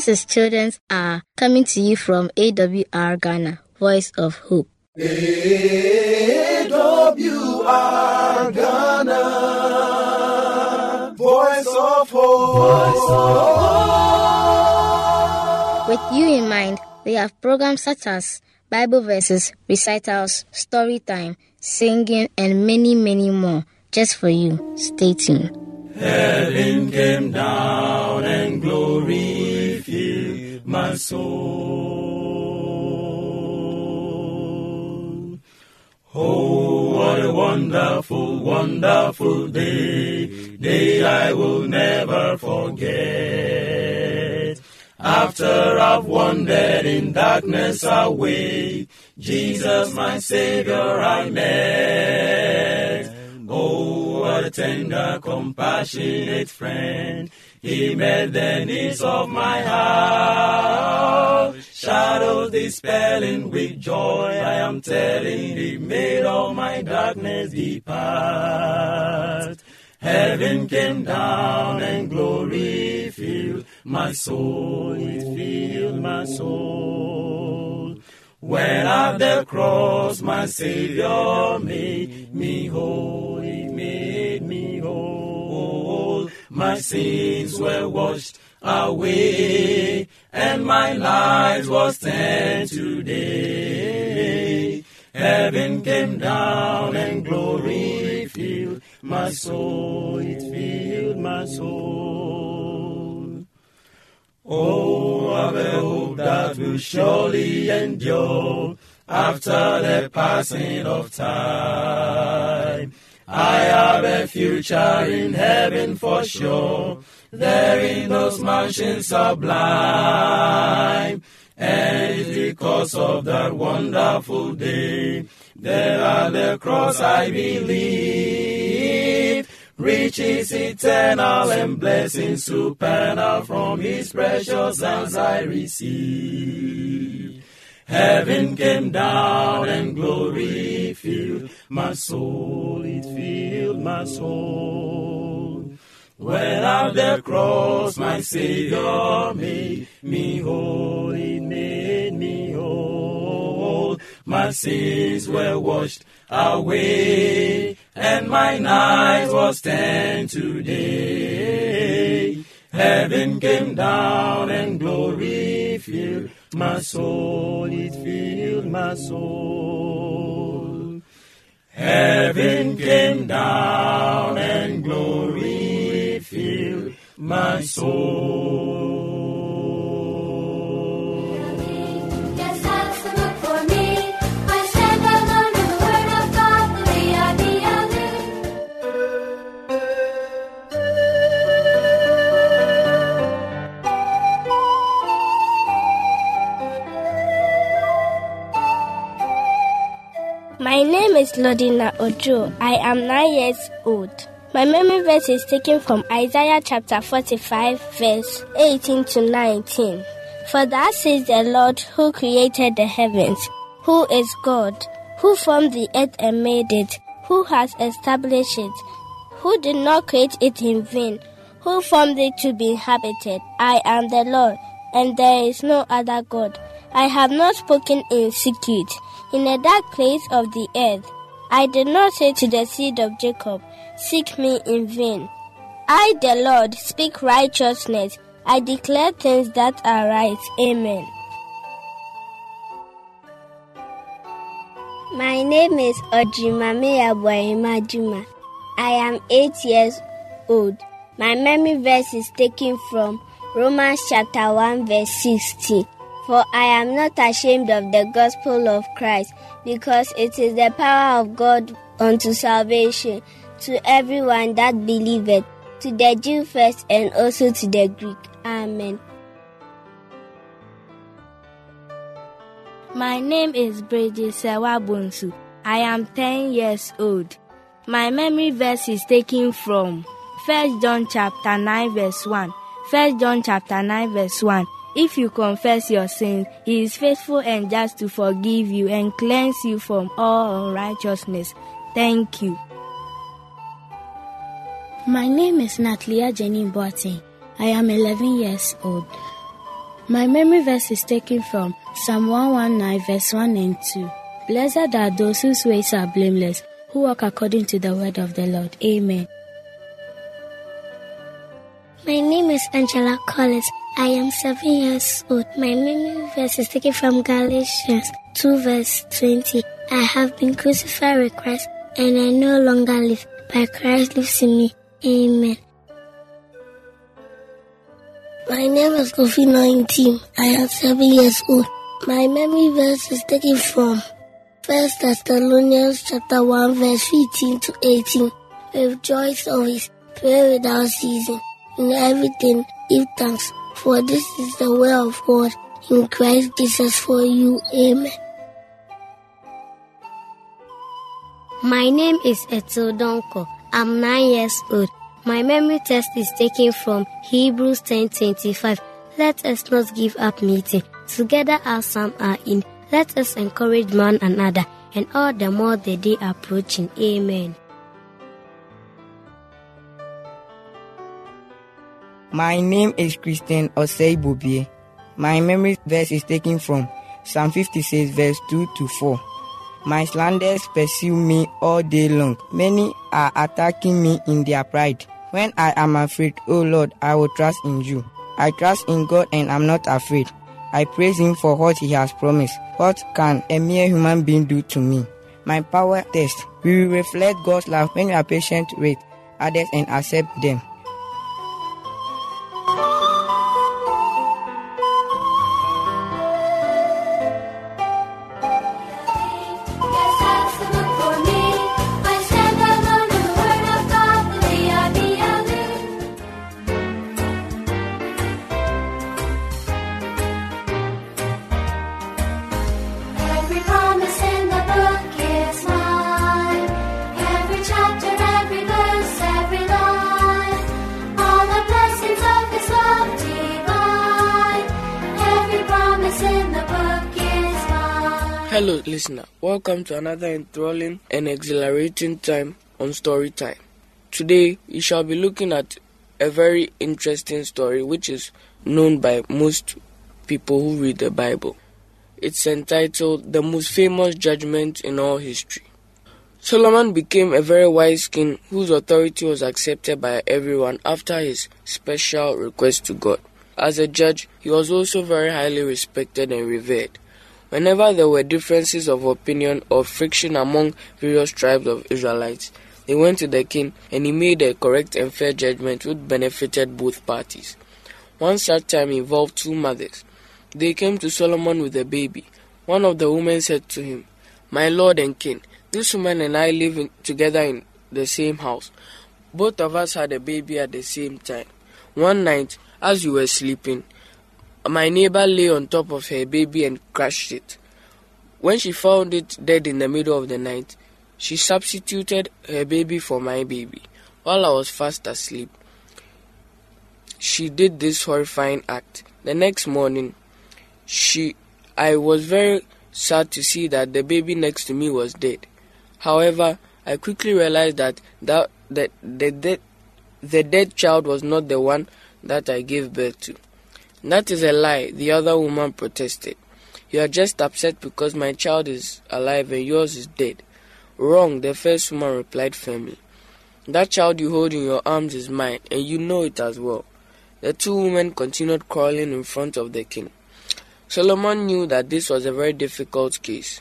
This is Children's Hour coming to you from AWR Ghana, Voice of Hope. AWR Ghana, Voice of Hope. Voice of hope. With you in mind, we have programs such as Bible verses, recitals, story time, singing, and many, many more just for you. Stay tuned. Heaven came down and glory my soul. Oh, what a wonderful, wonderful day, day I will never forget. After I've wandered in darkness away, Jesus, my Savior, I met. Oh, what a tender, compassionate friend. He met the needs of my heart. Shadows dispelling with joy, I am telling, He made all my darkness depart. Heaven came down and glory filled my soul, it filled my soul. When at the cross my Savior made me whole, He made me whole. My sins were washed away, and my life was turned today. Heaven came down and glory filled my soul, it filled my soul. Oh, have a hope that will surely endure after the passing of time. I have a future in heaven for sure, there in those mansions sublime. And because of that wonderful day, there at the cross I believe. Riches eternal and blessings supernal from his precious hands I receive. Heaven came down and glory filled my soul, it filled my soul. When at the cross my Savior made me whole, it made me whole. My sins were washed away, and my night was turned to day. Heaven came down and glory filled my soul, it filled my soul. Heaven came down and glory filled my soul. My name is Lodina Ojo. I am nine years old. My memory verse is taken from Isaiah chapter 45, verse 18 to 19. For thus says the Lord who created the heavens, who is God, who formed the earth and made it, who has established it, who did not create it in vain, who formed it to be inhabited. I am the Lord, and there is no other God. I have not spoken in secret in a dark place of the earth. I did not say to the seed of Jacob, Seek me in vain. I, the Lord, speak righteousness. I declare things that are right. Amen. My name is Ojimame Juma. I am eight years old. My memory verse is taken from Romans chapter 1 verse 16. For I am not ashamed of the gospel of Christ, because it is the power of God unto salvation to everyone that believeth, to the Jew first and also to the Greek. Amen. My name is Bridget Sewabunsu. I am 10 years old. My memory verse is taken from 1 John chapter 9 verse 1. 1 John chapter 9 verse 1. If you confess your sins, he is faithful and just to forgive you and cleanse you from all unrighteousness. Thank you. My name is Natalia Jenny Boateng. I am 11 years old. My memory verse is taken from Psalm 119, verse 1 and 2. Blessed are those whose ways are blameless, who walk according to the word of the Lord. Amen. My name is Angela Collins. I am seven years old. My memory verse is taken from Galatians 2 verse 20. I have been crucified with Christ and I no longer live, but Christ lives in me. Amen. My name is Kofi 19. I am seven years old. My memory verse is taken from First Thessalonians chapter 1 verse 15 to 18. Rejoice always, pray without ceasing. In everything, give thanks, for this is the will of God in Christ Jesus for you. Amen. My name is Eto Donko. I'm nine years old. My memory test is taken from Hebrews 10:25. Let us not give up meeting together as some are in. Let us encourage one another, and all the more the day approaching. Amen. My name is Christian Osei. My memory verse is taken from Psalm 56, verse 2 to 4. My slanders pursue me all day long. Many are attacking me in their pride. When I am afraid, O Lord, I will trust in you. I trust in God and am not afraid. I praise Him for what He has promised. What can a mere human being do to me? My power test. We will reflect God's love when we are patient with others and accept them. Hello, listener. Welcome to another enthralling and exhilarating time on Story Time. Today, we shall be looking at a very interesting story which is known by most people who read the Bible. It's entitled The Most Famous Judgment in All History. Solomon became a very wise king whose authority was accepted by everyone after his special request to God. As a judge, he was also very highly respected and revered. Whenever there were differences of opinion or friction among various tribes of Israelites, they went to the king and he made a correct and fair judgment which benefited both parties. One such time involved two mothers. They came to Solomon with a baby. One of the women said to him, My lord and king, this woman and I live in, together in the same house. Both of us had a baby at the same time. One night, as we were sleeping, my neighbor lay on top of her baby and crushed it. When she found it dead in the middle of the night, she substituted her baby for my baby while I was fast asleep. She did this horrifying act. The next morning, she I was very sad to see that the baby next to me was dead. However, I quickly realized that that, that the, dead, the dead child was not the one that I gave birth to. That is a lie, the other woman protested. You are just upset because my child is alive and yours is dead. Wrong, the first woman replied firmly. That child you hold in your arms is mine, and you know it as well. The two women continued quarreling in front of the king. Solomon knew that this was a very difficult case.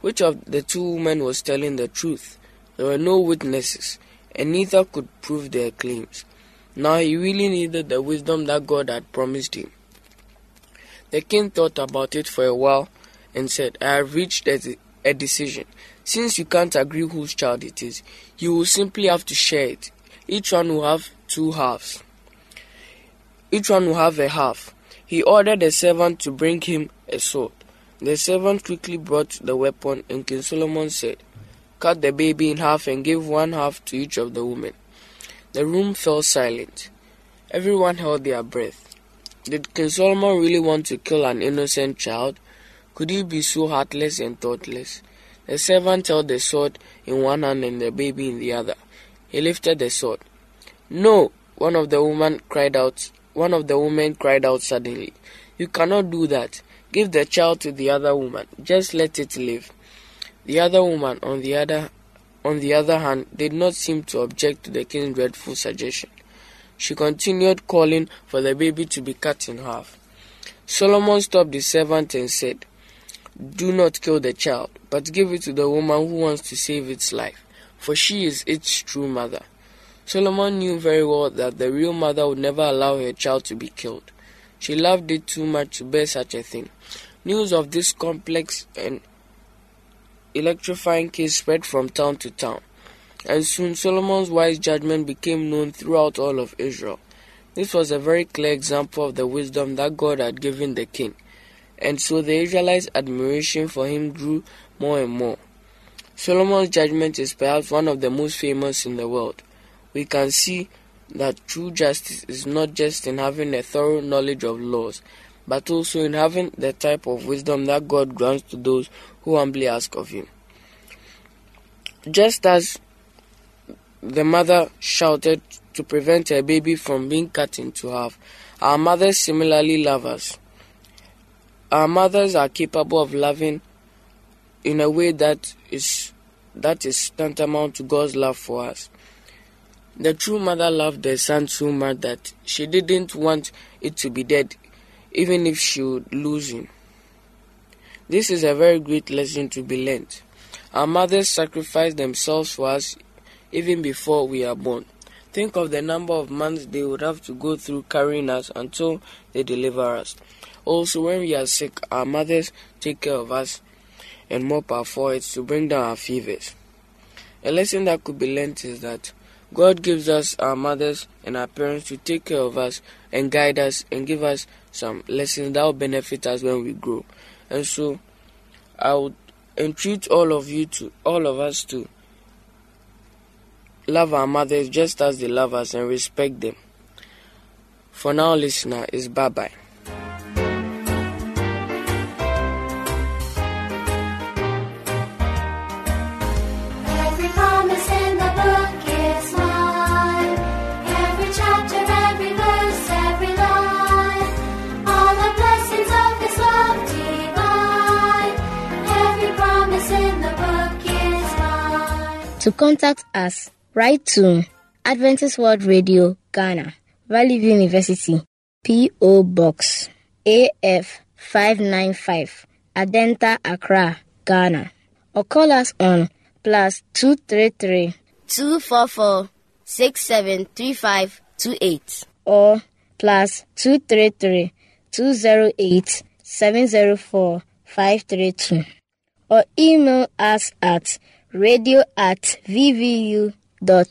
Which of the two women was telling the truth? There were no witnesses, and neither could prove their claims. Now he really needed the wisdom that God had promised him. The king thought about it for a while and said, I have reached a, a decision. Since you can't agree whose child it is, you will simply have to share it. Each one will have two halves. Each one will have a half. He ordered a servant to bring him a sword. The servant quickly brought the weapon, and King Solomon said, Cut the baby in half and give one half to each of the women. The room fell silent. Everyone held their breath. Did King Solomon really want to kill an innocent child? Could he be so heartless and thoughtless? The servant held the sword in one hand and the baby in the other. He lifted the sword. No! One of the women cried out one of the women cried out suddenly. You cannot do that. Give the child to the other woman. Just let it live. The other woman, on the other, on the other hand, did not seem to object to the king's dreadful suggestion. She continued calling for the baby to be cut in half. Solomon stopped the servant and said, Do not kill the child, but give it to the woman who wants to save its life, for she is its true mother. Solomon knew very well that the real mother would never allow her child to be killed. She loved it too much to bear such a thing. News of this complex and electrifying case spread from town to town, and soon Solomon's wise judgment became known throughout all of Israel. This was a very clear example of the wisdom that God had given the king, and so the Israelites' admiration for him grew more and more. Solomon's judgment is perhaps one of the most famous in the world. We can see that true justice is not just in having a thorough knowledge of laws, but also in having the type of wisdom that God grants to those who humbly ask of Him. Just as the mother shouted to prevent her baby from being cut into half, our mothers similarly love us. Our mothers are capable of loving in a way that is that is tantamount to God's love for us. The true mother loved her son so much that she didn't want it to be dead, even if she would lose him. This is a very great lesson to be learned. Our mothers sacrifice themselves for us even before we are born. Think of the number of months they would have to go through carrying us until they deliver us. Also, when we are sick, our mothers take care of us and mop our foreheads to bring down our fevers. A lesson that could be learnt is that God gives us our mothers and our parents to take care of us and guide us and give us some lessons that will benefit us when we grow. And so I would entreat all of you to all of us to love our mothers just as they love us and respect them. For now listener is bye bye. To contact us, write to Adventist World Radio, Ghana, Valley View University, P.O. Box, AF 595, Adenta, Accra, Ghana. Or call us on plus 233 244 673528 or plus 233 208 704 532 or email us at radio at vvu.edu.gh. the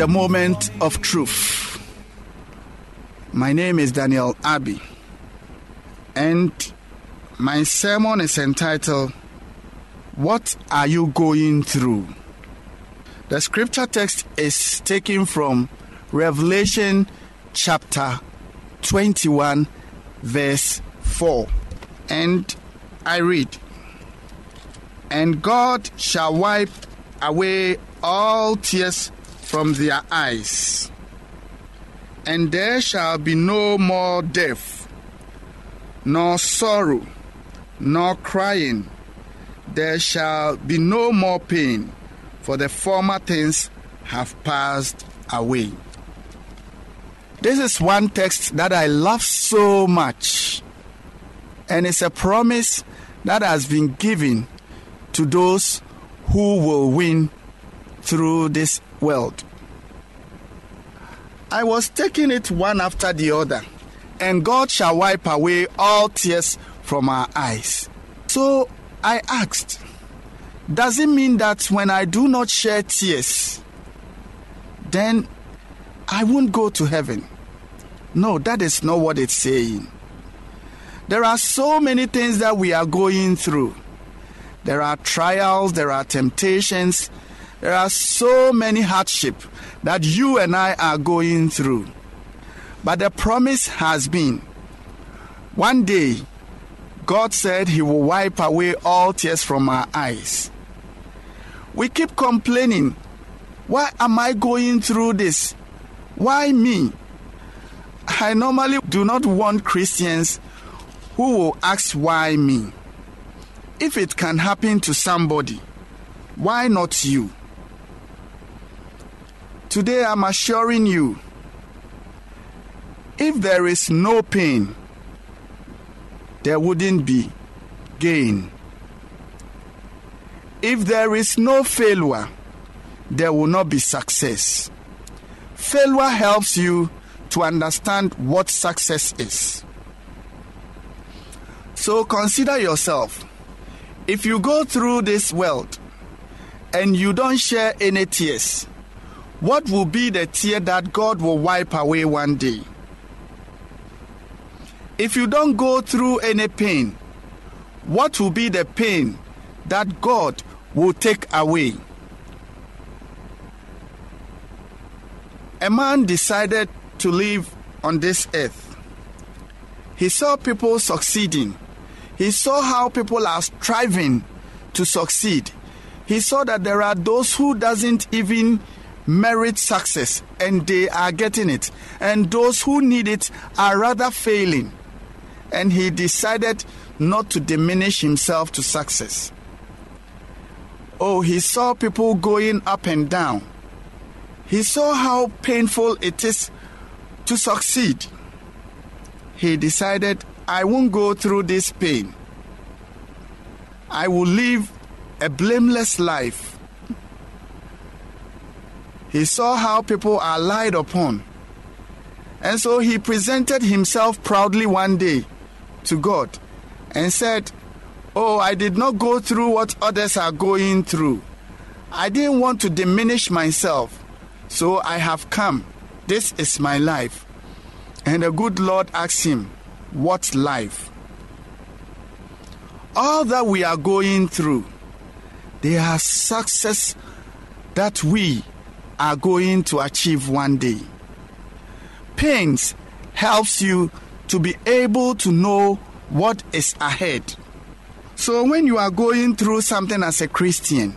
the moment of truth. My name is Daniel Abbey, and my sermon is entitled, What Are You Going Through? The scripture text is taken from Revelation chapter 21, verse 4. And I read, And God shall wipe away all tears from their eyes, and there shall be no more death, nor sorrow, nor crying. There shall be no more pain for the former things have passed away. This is one text that I love so much, and it's a promise that has been given to those who will win through this world. I was taking it one after the other, and God shall wipe away all tears from our eyes. So I asked, does it mean that when I do not shed tears, then I won't go to heaven? No, that is not what it's saying. There are so many things that we are going through. There are trials, there are temptations, there are so many hardships that you and I are going through. But the promise has been one day, God said He will wipe away all tears from our eyes. We keep complaining. Why am I going through this? Why me? I normally do not want Christians who will ask why me. If it can happen to somebody, why not you? Today I'm assuring you if there is no pain, there wouldn't be gain. If there is no failure, there will not be success. Failure helps you to understand what success is. So consider yourself. If you go through this world and you don't share any tears, what will be the tear that God will wipe away one day? If you don't go through any pain, what will be the pain that God will take away. A man decided to live on this earth. He saw people succeeding. He saw how people are striving to succeed. He saw that there are those who doesn't even merit success and they are getting it and those who need it are rather failing. And he decided not to diminish himself to success. Oh, he saw people going up and down. He saw how painful it is to succeed. He decided, I won't go through this pain. I will live a blameless life. He saw how people are lied upon. And so he presented himself proudly one day to God and said, Oh, I did not go through what others are going through. I didn't want to diminish myself, so I have come. This is my life. And the good Lord asked him, What life? All that we are going through, they are success that we are going to achieve one day. Pains helps you to be able to know what is ahead. So when you are going through something as a Christian,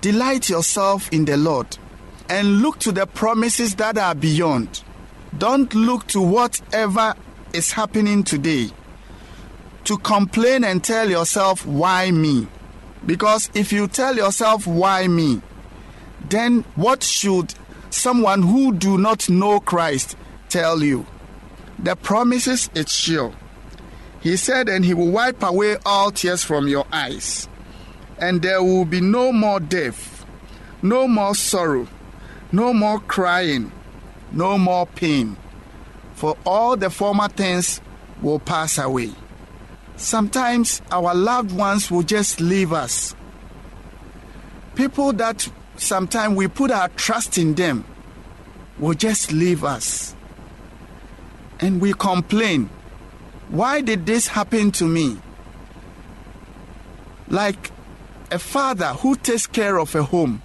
delight yourself in the Lord and look to the promises that are beyond. Don't look to whatever is happening today to complain and tell yourself, why me? Because if you tell yourself, why me? Then what should someone who do not know Christ tell you? The promises is sure. He said, And he will wipe away all tears from your eyes, and there will be no more death, no more sorrow, no more crying, no more pain, for all the former things will pass away. Sometimes our loved ones will just leave us. People that sometimes we put our trust in them will just leave us. And we complain, why did this happen to me? Like a father who takes care of a home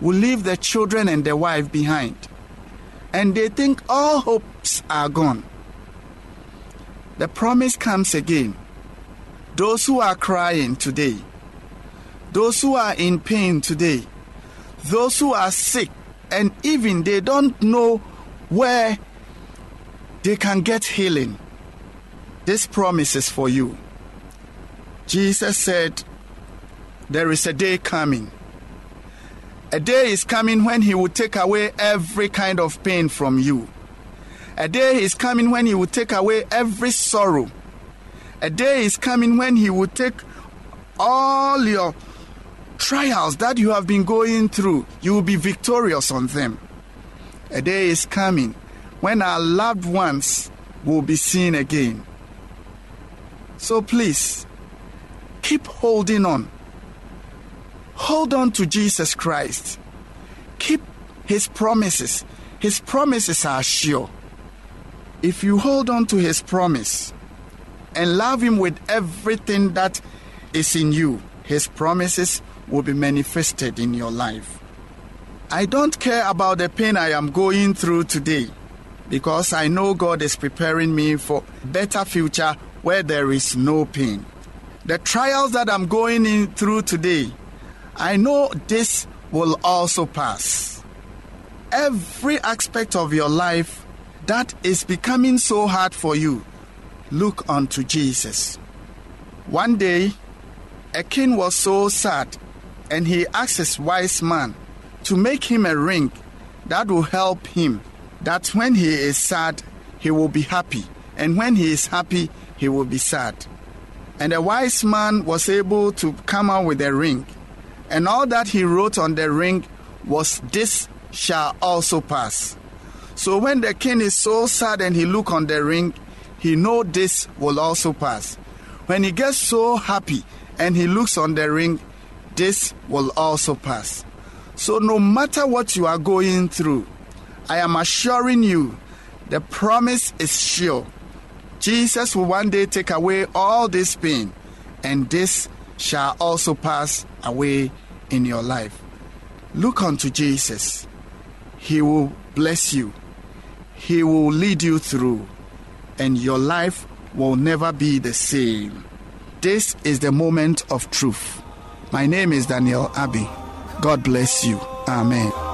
will leave the children and the wife behind. And they think all hopes are gone. The promise comes again. Those who are crying today, those who are in pain today, those who are sick, and even they don't know where they can get healing. This promise is for you. Jesus said, There is a day coming. A day is coming when He will take away every kind of pain from you. A day is coming when He will take away every sorrow. A day is coming when He will take all your trials that you have been going through, you will be victorious on them. A day is coming when our loved ones will be seen again. So please, keep holding on. Hold on to Jesus Christ. Keep His promises. His promises are sure. If you hold on to His promise and love Him with everything that is in you, His promises will be manifested in your life. I don't care about the pain I am going through today because I know God is preparing me for a better future where there is no pain. The trials that I'm going in through today, I know this will also pass. Every aspect of your life that is becoming so hard for you, look unto Jesus. One day, a king was so sad and he asked his wise man to make him a ring that will help him that when he is sad he will be happy and when he is happy he will be sad. And the wise man was able to come out with a ring and all that he wrote on the ring was this shall also pass. So when the king is so sad and he look on the ring he know this will also pass. When he gets so happy and he looks on the ring this will also pass. So, no matter what you are going through, I am assuring you the promise is sure. Jesus will one day take away all this pain, and this shall also pass away in your life. Look unto Jesus. He will bless you, He will lead you through, and your life will never be the same. This is the moment of truth. My name is Daniel Abbey. God bless you. Amen.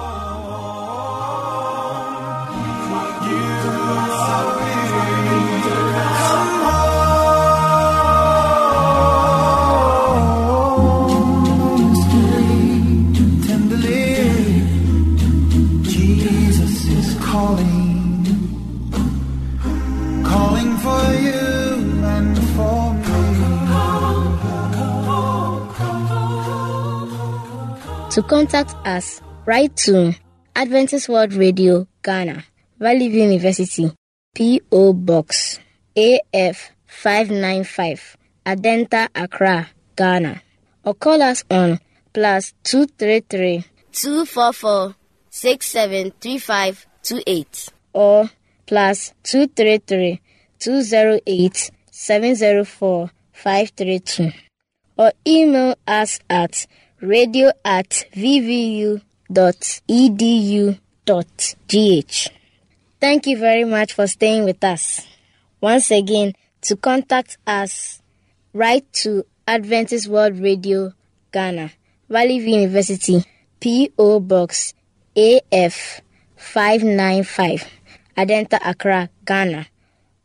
To contact us, write to Adventist World Radio, Ghana, Valley View University, P.O. Box, AF 595, Adenta, Accra, Ghana. Or call us on plus 233 244 673528 or plus 233 208 704 532 or email us at radio at vvu.edu.gh. Thank you very much for staying with us. Once again, to contact us, write to Adventist World Radio, Ghana, Valley View University, P.O. Box AF 595, Adenta Accra, Ghana,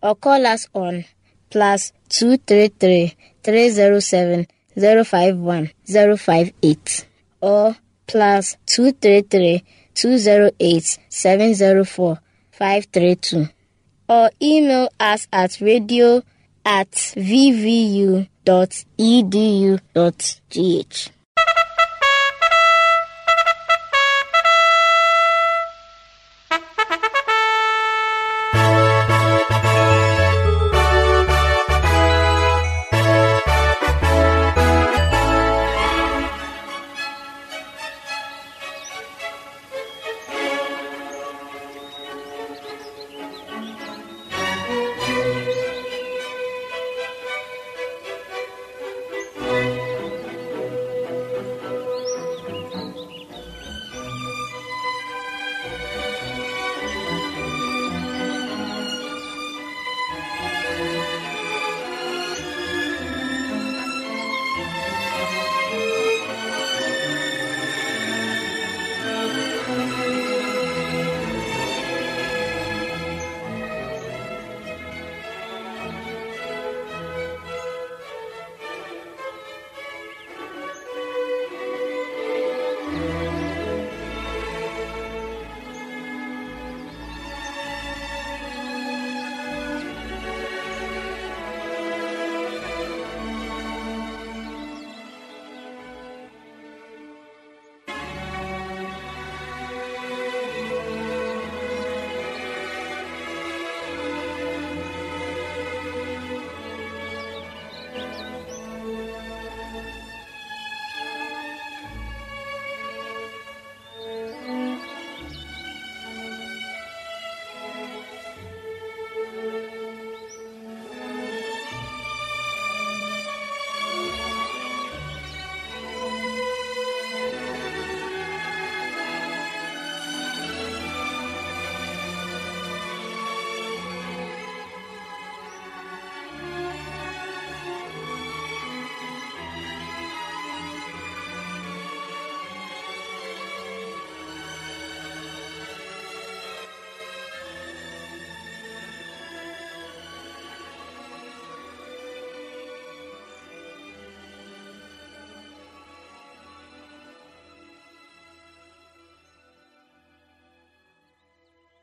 or call us on plus 233 307 051 058 or plus 233 208 704 532 or email us at radio at vvu.edu.gh.